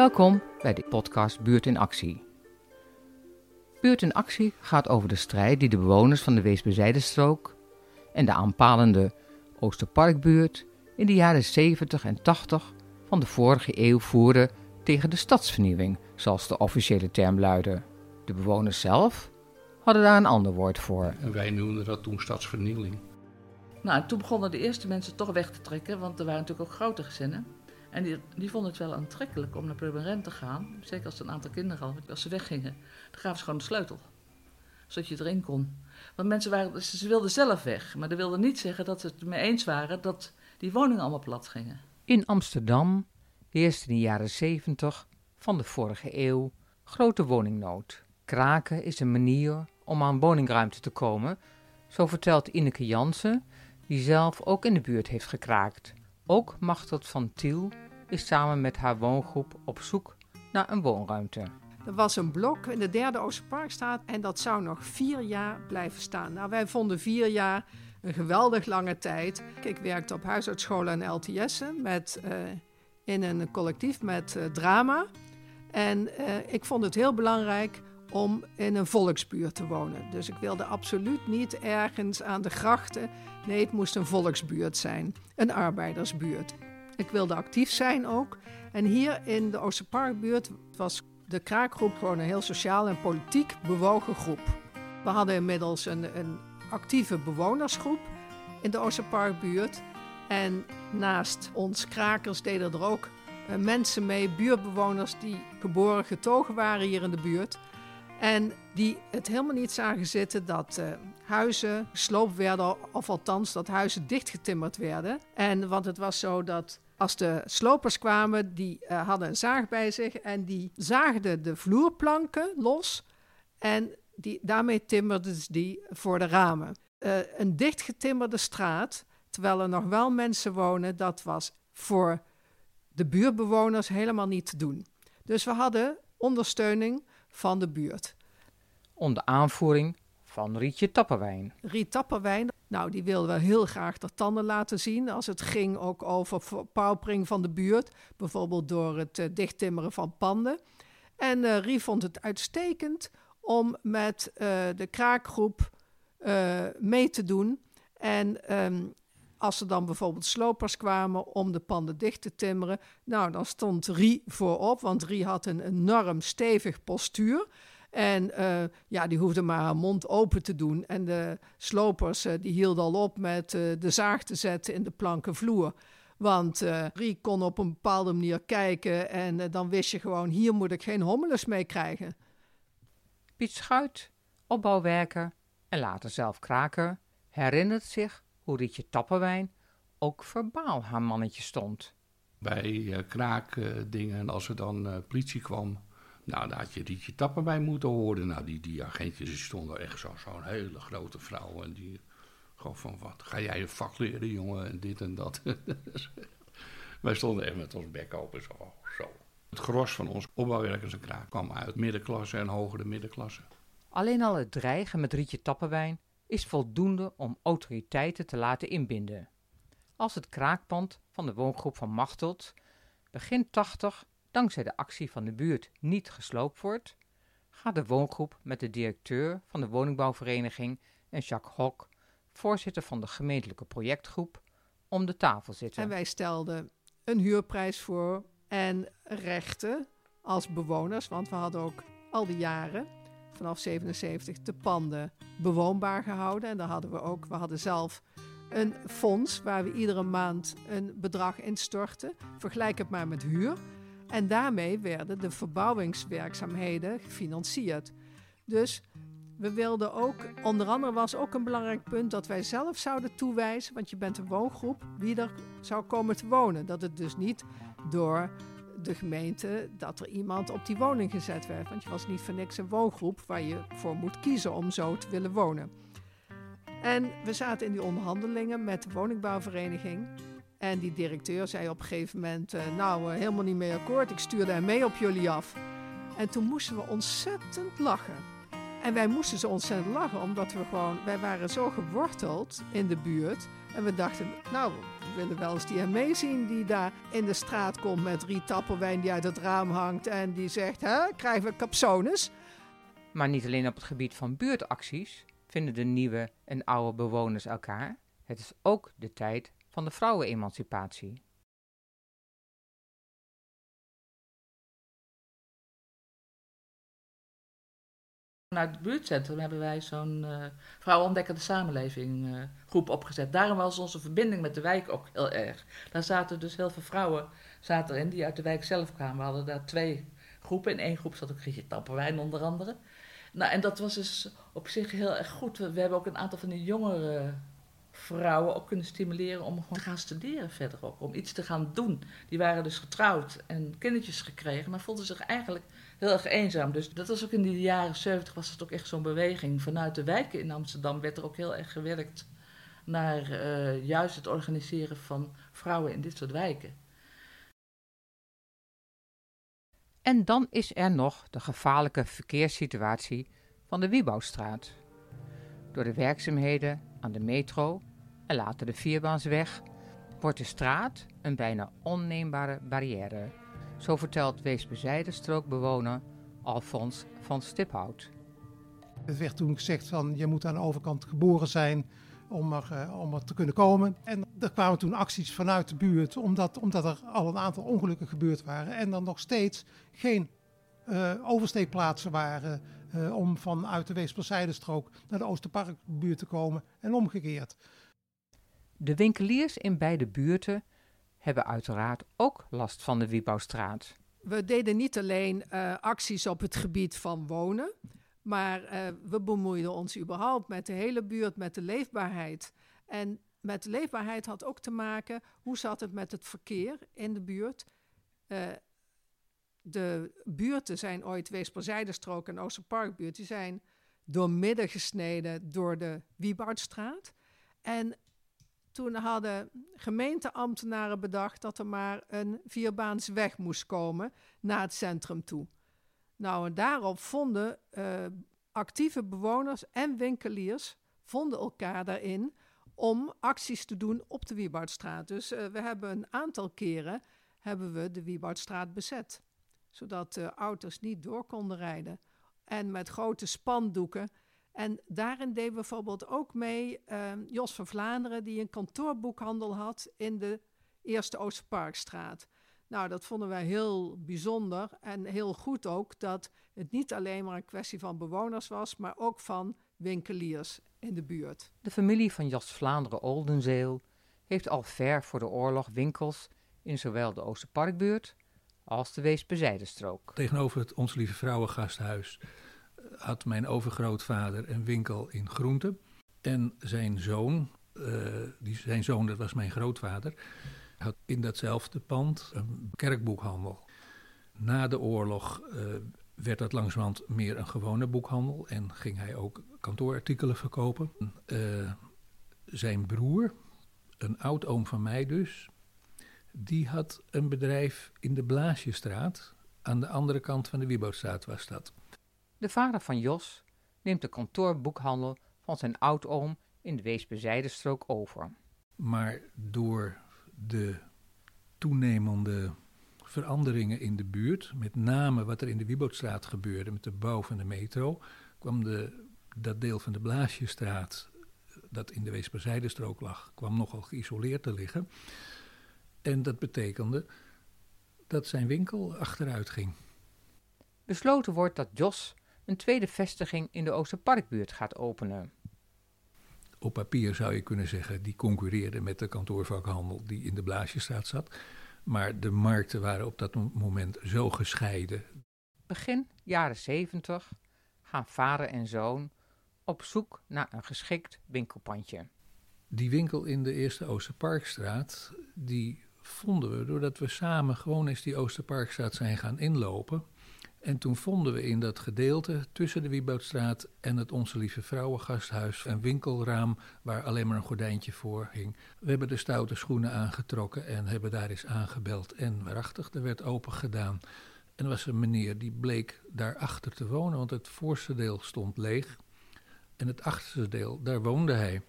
Welkom bij de podcast Buurt in Actie. Buurt in Actie gaat over de strijd die de bewoners van de Weesbezijdenstrook en de aanpalende Oosterparkbuurt in de jaren 70 en 80 van de vorige eeuw voerden tegen de stadsvernieuwing, zoals de officiële term luidde. De bewoners zelf hadden daar een ander woord voor. En wij noemden dat toen stadsvernieling. Nou, toen begonnen de eerste mensen toch weg te trekken, want er waren natuurlijk ook grote gezinnen. En die, die vonden het wel aantrekkelijk om naar Purmerend te gaan. Zeker als een aantal kinderen hadden. Als ze weggingen, dan gaven ze gewoon de sleutel. Zodat je erin kon. Want mensen waren, ze wilden zelf weg. Maar dat wilde niet zeggen dat ze het mee eens waren dat die woningen allemaal plat gingen. In Amsterdam heerste in de jaren 70 van de vorige eeuw grote woningnood. Kraken is een manier om aan woningruimte te komen. Zo vertelt Ineke Jansen, die zelf ook in de buurt heeft gekraakt. Ook Machteld van Tiel is samen met haar woongroep op zoek naar een woonruimte. Er was een blok in de derde Oosterparkstraat en dat zou nog vier jaar blijven staan. Nou, wij vonden vier jaar een geweldig lange tijd. Ik werkte op huisartsscholen en LTS'en met, uh, in een collectief met uh, drama. En uh, ik vond het heel belangrijk om in een volksbuurt te wonen. Dus ik wilde absoluut niet ergens aan de grachten. Nee, het moest een volksbuurt zijn, een arbeidersbuurt. Ik wilde actief zijn ook. En hier in de Oosterparkbuurt was de kraakgroep gewoon een heel sociaal en politiek bewogen groep. We hadden inmiddels een, een actieve bewonersgroep in de Oosterparkbuurt. En naast ons krakers deden er ook uh, mensen mee, buurtbewoners die geboren getogen waren hier in de buurt. En die het helemaal niet zagen zitten dat uh, huizen gesloopt werden, of althans dat huizen dichtgetimmerd werden. En want het was zo dat als de slopers kwamen, die uh, hadden een zaag bij zich en die zaagden de vloerplanken los. En die, daarmee timmerden ze die voor de ramen. Uh, een dichtgetimmerde straat, terwijl er nog wel mensen wonen, dat was voor de buurtbewoners helemaal niet te doen. Dus we hadden ondersteuning van de buurt. Onder aanvoering van Rietje Tapperwijn. Riet Tapperwijn, nou die wilde wel heel graag de tanden laten zien als het ging ook over verpaupering van de buurt. Bijvoorbeeld door het uh, dichttimmeren van panden. En uh, Rie vond het uitstekend om met uh, de kraakgroep mee te doen. En um, als er dan bijvoorbeeld slopers kwamen om de panden dicht te timmeren, nou dan stond Rie voorop, want Rie had een enorm stevig postuur. En uh, ja, die hoefde maar haar mond open te doen. En de slopers uh, die hielden al op met uh, de zaag te zetten in de planken vloer. Want Rie kon op een bepaalde manier kijken en dan wist je gewoon, hier moet ik geen hommeles mee krijgen. Piet Schuit, opbouwwerker en later zelf kraker, herinnert zich hoe Rietje Tapperwijn ook verbaal haar mannetje stond. Bij kraakdingen, als er dan politie kwam, nou, daar had je Rietje Tapper bij moeten horen. Nou, die, die agentjes die stonden echt zo'n zo hele grote vrouw. En die gewoon van, wat, ga jij je vak leren, jongen, en dit en dat. Wij stonden echt met ons bek open, zo, zo. Het gros van ons opbouwwerkers en kraak kwam uit middenklasse en hogere middenklasse. Alleen al het dreigen met Rietje Tapperwijn is voldoende om autoriteiten te laten inbinden. Als het kraakpand van de woongroep van Machteld begin 80 dankzij de actie van de buurt niet gesloopt wordt, gaat de woongroep met de directeur van de woningbouwvereniging en Jacques Hok, voorzitter van de gemeentelijke projectgroep, om de tafel zitten. En wij stelden een huurprijs voor en rechten als bewoners, want we hadden ook al die jaren vanaf 77 de panden bewoonbaar gehouden. En daar hadden we ook, we hadden zelf een fonds waar we iedere maand een bedrag instorten. Vergelijk het maar met huur. En daarmee werden de verbouwingswerkzaamheden gefinancierd. Dus we wilden ook, onder andere was ook een belangrijk punt dat wij zelf zouden toewijzen, want je bent een woongroep, wie er zou komen te wonen. Dat het dus niet door de gemeente dat er iemand op die woning gezet werd. Want je was niet voor niks een woongroep waar je voor moet kiezen om zo te willen wonen. En we zaten in die onderhandelingen met de woningbouwvereniging. En die directeur zei op een gegeven moment: uh, Nou, uh, helemaal niet mee akkoord, ik stuurde hem mee op jullie af. En toen moesten we ontzettend lachen. En wij moesten zo ontzettend lachen, omdat we gewoon, wij waren zo geworteld in de buurt. En we dachten, nou, we willen wel eens die hem meezien die daar in de straat komt met drie tappenwijn die uit het raam hangt en die zegt, hè, krijgen we capsones? Maar niet alleen op het gebied van buurtacties vinden de nieuwe en oude bewoners elkaar. Het is ook de tijd van de vrouwenemancipatie. Vanuit het buurtcentrum hebben wij zo'n uh, vrouwenontdekkende samenleving uh, groep opgezet. Daarom was onze verbinding met de wijk ook heel erg. Daar zaten dus heel veel vrouwen zaten erin die uit de wijk zelf kwamen. We hadden daar twee groepen. In één groep zat ook Grietje Tapperwijn onder andere. Nou, en dat was dus op zich heel erg goed. We, we hebben ook een aantal van die jongere vrouwen ook kunnen stimuleren om gewoon te gaan studeren verder ook. Om iets te gaan doen. Die waren dus getrouwd en kindertjes gekregen, maar voelden zich eigenlijk heel erg eenzaam. Dus dat was ook in de jaren 70 was het ook echt zo'n beweging. Vanuit de wijken in Amsterdam werd er ook heel erg gewerkt naar uh, juist het organiseren van vrouwen in dit soort wijken. En dan is er nog de gevaarlijke verkeerssituatie van de Wiebouwstraat. Door de werkzaamheden aan de metro en later de vierbaansweg wordt de straat een bijna onneembare barrière. Zo vertelt Weesbezijde-strookbewoner Alfons van Stiphout. Het werd toen gezegd van je moet aan de overkant geboren zijn om er, uh, om er te kunnen komen. En er kwamen toen acties vanuit de buurt, omdat, omdat er al een aantal ongelukken gebeurd waren. En er nog steeds geen uh, oversteekplaatsen waren uh, om vanuit de Weesperzijde-strook naar de Oosterparkbuurt te komen en omgekeerd. De winkeliers in beide buurten hebben uiteraard ook last van de Wiebouwstraat. We deden niet alleen uh, acties op het gebied van wonen, maar uh, we bemoeiden ons überhaupt met de hele buurt, met de leefbaarheid. En met de leefbaarheid had ook te maken hoe zat het met het verkeer in de buurt. Uh, de buurten zijn ooit Weesperzijderstrook en Oosterparkbuurt, die zijn doormidden gesneden door de Wieboudstraat. En toen hadden gemeenteambtenaren bedacht dat er maar een vierbaansweg moest komen naar het centrum toe. Nou, en daarop vonden uh, actieve bewoners en winkeliers vonden elkaar daarin om acties te doen op de Wieboudstraat. Dus uh, we hebben een aantal keren hebben we de Wieboudstraat bezet, zodat de auto's niet door konden rijden. En met grote spandoeken en daarin deed bijvoorbeeld ook mee uh, Jos van Vlaanderen, die een kantoorboekhandel had in de Eerste Oosterparkstraat. Nou, dat vonden wij heel bijzonder en heel goed ook dat het niet alleen maar een kwestie van bewoners was, maar ook van winkeliers in de buurt. De familie van Jos Vlaanderen Oldenzeel heeft al ver voor de oorlog winkels in zowel de Oosterparkbuurt als de Weesbezijderstrook. Tegenover het Ons Lieve Vrouwengasthuis had mijn overgrootvader een winkel in groenten. En zijn zoon, uh, die, zijn zoon, dat was mijn grootvader, had in datzelfde pand een kerkboekhandel. Na de oorlog uh, werd dat langzamerhand meer een gewone boekhandel en ging hij ook kantoorartikelen verkopen. Uh, zijn broer, een oud-oom van mij dus, die had een bedrijf in de Blaasjestraat. Aan de andere kant van de Wieboudstraat was dat. De vader van Jos neemt de kantoorboekhandel van zijn oudoom in de Weesbezijderstrook over. Maar door de toenemende veranderingen in de buurt, met name wat er in de Wieboudstraat gebeurde met de bouw van de metro, kwam de, dat deel van de Blaasjestraat, dat in de Weesbezijderstrook lag, kwam nogal geïsoleerd te liggen. En dat betekende dat zijn winkel achteruit ging. Besloten wordt dat Jos een tweede vestiging in de Oosterparkbuurt gaat openen. Op papier zou je kunnen zeggen, die concurreerde met de kantoorvakhandel die in de Blaasjestraat zat. Maar de markten waren op dat moment zo gescheiden. Begin jaren 70 gaan vader en zoon op zoek naar een geschikt winkelpandje. Die winkel in de Eerste Oosterparkstraat, die vonden we doordat we samen gewoon eens die Oosterparkstraat zijn gaan inlopen. En toen vonden we in dat gedeelte tussen de Wieboudstraat en het Onze Lieve Vrouwengasthuis een winkelraam waar alleen maar een gordijntje voor hing. We hebben de stoute schoenen aangetrokken en hebben daar eens aangebeld. En waarachtig, er werd open gedaan. En er was een meneer die bleek daarachter te wonen, want het voorste deel stond leeg. En het achterste deel, daar woonde hij.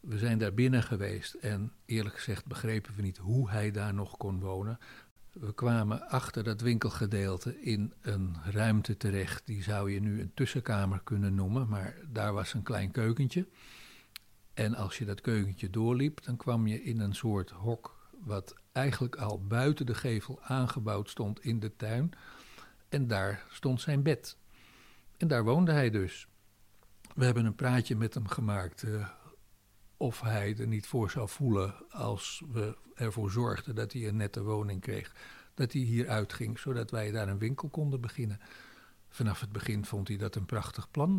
We zijn daar binnen geweest en eerlijk gezegd begrepen we niet hoe hij daar nog kon wonen. We kwamen achter dat winkelgedeelte in een ruimte terecht. Die zou je nu een tussenkamer kunnen noemen, maar daar was een klein keukentje. En als je dat keukentje doorliep, dan kwam je in een soort hok, wat eigenlijk al buiten de gevel aangebouwd stond in de tuin. En daar stond zijn bed. En daar woonde hij dus. We hebben een praatje met hem gemaakt. Uh, of hij er niet voor zou voelen als we ervoor zorgden dat hij een nette woning kreeg. Dat hij hier uitging, zodat wij daar een winkel konden beginnen. Vanaf het begin vond hij dat een prachtig plan.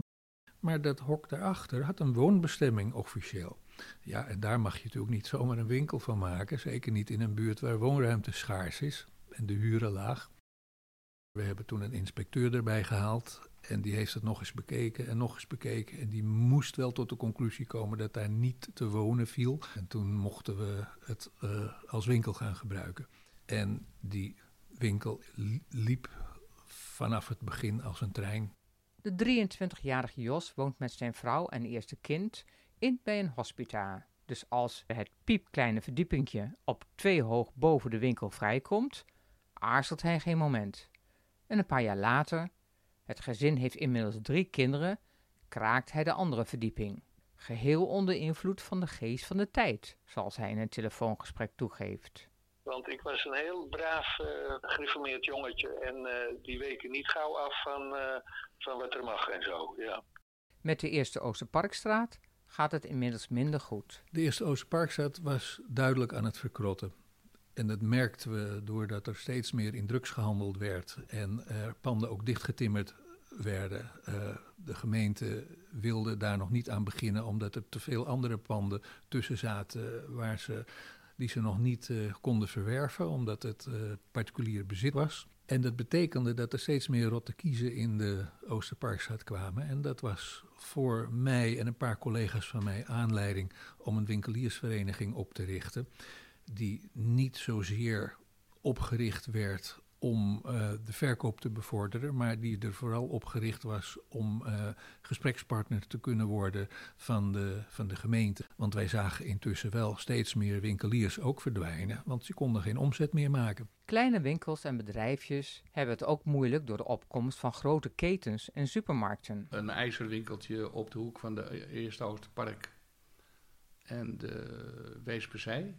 Maar dat hok daarachter had een woonbestemming officieel. Ja, en daar mag je natuurlijk niet zomaar een winkel van maken. Zeker niet in een buurt waar woonruimte schaars is en de huren laag. We hebben toen een inspecteur erbij gehaald en die heeft het nog eens bekeken en nog eens bekeken. En die moest wel tot de conclusie komen dat daar niet te wonen viel. En toen mochten we het uh, als winkel gaan gebruiken. En die winkel liep vanaf het begin als een trein. De 23-jarige Jos woont met zijn vrouw en eerste kind in bij een hospita. Dus als het piepkleine verdiepingje op twee hoog boven de winkel vrijkomt, aarzelt hij geen moment. En een paar jaar later het gezin heeft inmiddels drie kinderen, kraakt hij de andere verdieping. Geheel onder invloed van de geest van de tijd, zoals hij in een telefoongesprek toegeeft. Want ik was een heel braaf, uh, gereformeerd jongetje en uh, die weken niet gauw af van, uh, van wat er mag en zo, ja. Met de eerste Oosterparkstraat gaat het inmiddels minder goed. De eerste Oosterparkstraat was duidelijk aan het verkrotten. En dat merkten we doordat er steeds meer in drugs gehandeld werd en er panden ook dichtgetimmerd werden. Uh, de gemeente wilde daar nog niet aan beginnen, omdat er te veel andere panden tussen zaten waar ze, die ze nog niet uh, konden verwerven, omdat het uh, particulier bezit was. En dat betekende dat er steeds meer rotte kiezen in de Oosterparkstraat kwamen. En dat was voor mij en een paar collega's van mij aanleiding om een winkeliersvereniging op te richten die niet zozeer opgericht werd om uh, de verkoop te bevorderen, maar die er vooral op gericht was om uh, gesprekspartner te kunnen worden van de, van de gemeente. Want wij zagen intussen wel steeds meer winkeliers ook verdwijnen, want ze konden geen omzet meer maken. Kleine winkels en bedrijfjes hebben het ook moeilijk door de opkomst van grote ketens en supermarkten. Een ijzerwinkeltje op de hoek van de Eerste Oosterpark en de Weesperzij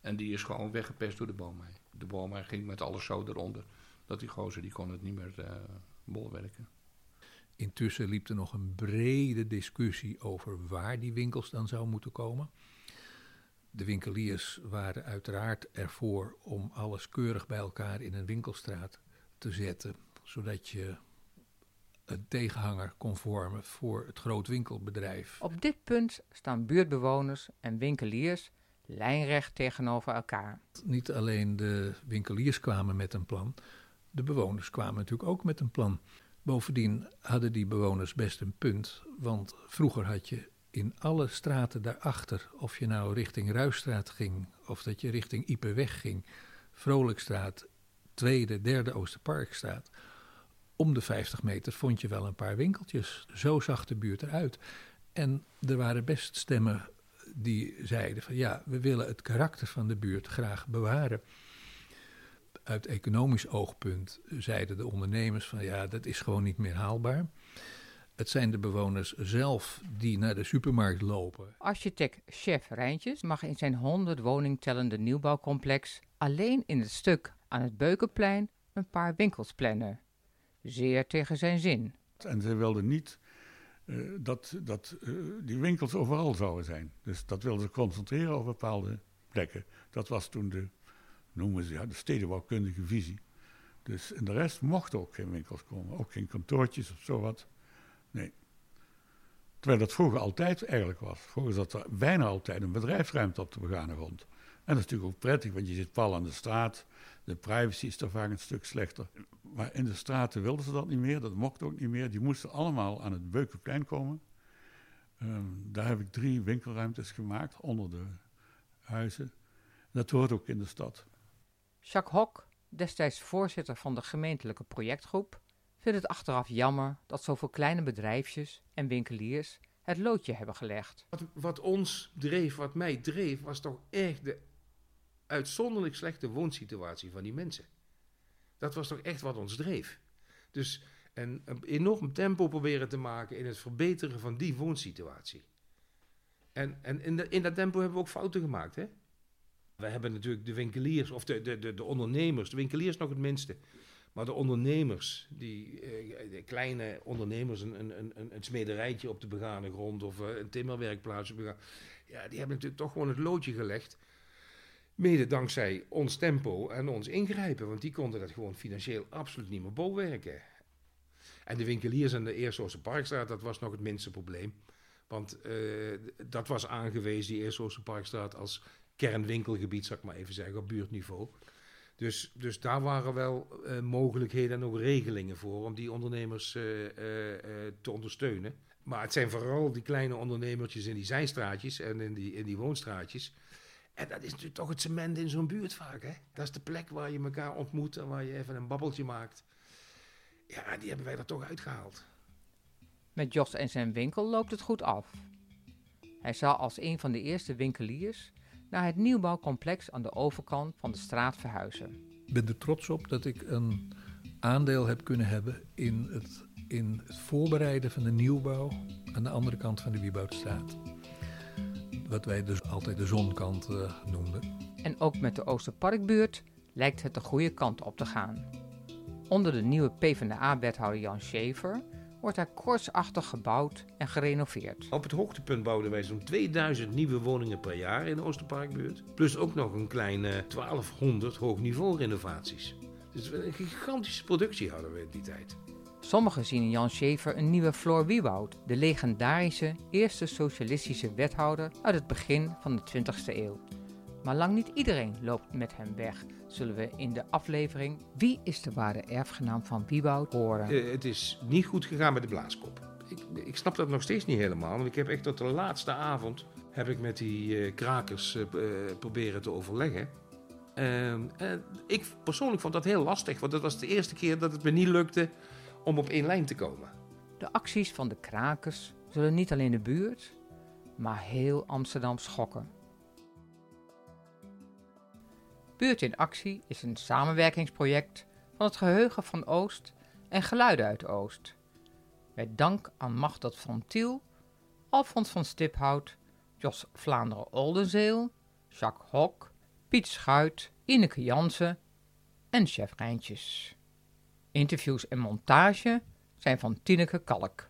en die is gewoon weggepest door de boomhei. De boomhei ging met alles zo eronder. Dat die gozer die kon het niet meer uh, bolwerken. Intussen liep er nog een brede discussie over waar die winkels dan zou moeten komen. De winkeliers waren uiteraard ervoor om alles keurig bij elkaar in een winkelstraat te zetten, zodat je een tegenhanger kon vormen voor het grootwinkelbedrijf. Op dit punt staan buurtbewoners en winkeliers lijnrecht tegenover elkaar. Niet alleen de winkeliers kwamen met een plan, de bewoners kwamen natuurlijk ook met een plan. Bovendien hadden die bewoners best een punt, want vroeger had je in alle straten daarachter, of je nou richting Ruisstraat ging of dat je richting Iperweg ging, Vrolijkstraat, Tweede, Derde Oosterparkstraat, om de 50 meter vond je wel een paar winkeltjes. Zo zag de buurt eruit. En er waren best stemmen die zeiden van ja, we willen het karakter van de buurt graag bewaren. Uit economisch oogpunt zeiden de ondernemers van ja, dat is gewoon niet meer haalbaar. Het zijn de bewoners zelf die naar de supermarkt lopen. Architect Chef Rijntjes mag in zijn 100 woning tellende nieuwbouwcomplex alleen in het stuk aan het Beukenplein een paar winkels plannen. Zeer tegen zijn zin. En ze wilden niet uh, dat, dat uh, die winkels overal zouden zijn. Dus dat wilden ze concentreren op bepaalde plekken. Dat was toen de, noemen ze ja, de stedenbouwkundige visie. Dus in de rest mochten ook geen winkels komen, ook geen kantoortjes of zo wat. Nee. Terwijl dat vroeger altijd eigenlijk was. Vroeger zat er bijna altijd een bedrijfsruimte op de begane grond. En dat is natuurlijk ook prettig, want je zit pal aan de straat. De privacy is er vaak een stuk slechter. Maar in de straten wilden ze dat niet meer, dat mocht ook niet meer. Die moesten allemaal aan het Beukenplein komen. Um, daar heb ik drie winkelruimtes gemaakt onder de huizen. Dat hoort ook in de stad. Jacques Hok, destijds voorzitter van de gemeentelijke projectgroep, vindt het achteraf jammer dat zoveel kleine bedrijfjes en winkeliers het loodje hebben gelegd. Wat, wat ons dreef, wat mij dreef, was toch echt de uitzonderlijk slechte woonsituatie van die mensen. Dat was toch echt wat ons dreef. Dus een, een enorm tempo proberen te maken in het verbeteren van die woonsituatie. En, en in, in dat tempo hebben we ook fouten gemaakt. Hè? We hebben natuurlijk de winkeliers, of de, de, de, de ondernemers, de winkeliers nog het minste. Maar de ondernemers, die eh, de kleine ondernemers, een, een, een, een smederijtje op de begane grond of eh, een timmerwerkplaats op de begane, ja, die hebben natuurlijk toch gewoon het loodje gelegd. Mede dankzij ons tempo en ons ingrijpen, want die konden dat gewoon financieel absoluut niet meer bolwerken. En de winkeliers aan de Eerste Parkstraat, dat was nog het minste probleem. Want uh, dat was aangewezen, die Eerste Parkstraat, als kernwinkelgebied, zal ik maar even zeggen, op buurtniveau. Dus, dus daar waren wel uh, mogelijkheden en ook regelingen voor om die ondernemers uh, te ondersteunen. Maar het zijn vooral die kleine ondernemertjes in die zijstraatjes en in die, in die woonstraatjes. En dat is natuurlijk toch het cement in zo'n buurt vaak. Hè? Dat is de plek waar je elkaar ontmoet en waar je even een babbeltje maakt. Ja, die hebben wij er toch uitgehaald. Met Jos en zijn winkel loopt het goed af. Hij zal als een van de eerste winkeliers naar het nieuwbouwcomplex aan de overkant van de straat verhuizen. Ik ben er trots op dat ik een aandeel heb kunnen hebben in het, in het voorbereiden van de nieuwbouw aan de andere kant van de Wieboudstraat. Wat wij dus altijd de zonkant uh, noemden. En ook met de Oosterparkbuurt lijkt het de goede kant op te gaan. Onder de nieuwe PvdA-wethouder Jan Schever wordt hij koortsachtig gebouwd en gerenoveerd. Op het hoogtepunt bouwden wij zo'n 2000 nieuwe woningen per jaar in de Oosterparkbuurt. Plus ook nog een kleine 1200 hoogniveau renovaties. Dus een gigantische productie hadden we in die tijd. Sommigen zien in Jan Schever een nieuwe Floor Wiewoud, de legendarische eerste socialistische wethouder uit het begin van de 20e eeuw. Maar lang niet iedereen loopt met hem weg, zullen we in de aflevering Wie is de ware erfgenaam van Wieboud horen. Uh, het is niet goed gegaan met de blaaskop. Ik, ik, snap dat nog steeds niet helemaal, want ik heb echt tot de laatste avond heb ik met die uh, krakers uh, proberen te overleggen. Ehm, ik persoonlijk vond dat heel lastig, want dat was de eerste keer dat het me niet lukte om op één lijn te komen. De acties van de krakers zullen niet alleen de buurt, maar heel Amsterdam schokken. Buurt in Actie is een samenwerkingsproject van het Geheugen van Oost en Geluiden uit Oost. Met dank aan Machteld van Tiel, Alfons van Stiphout, Jos Vlaanderen-Oldenzeel, Jacques Hok, Piet Schuit, Ineke Jansen en Chef Rijntjes. Interviews en montage zijn van Tineke Kalk.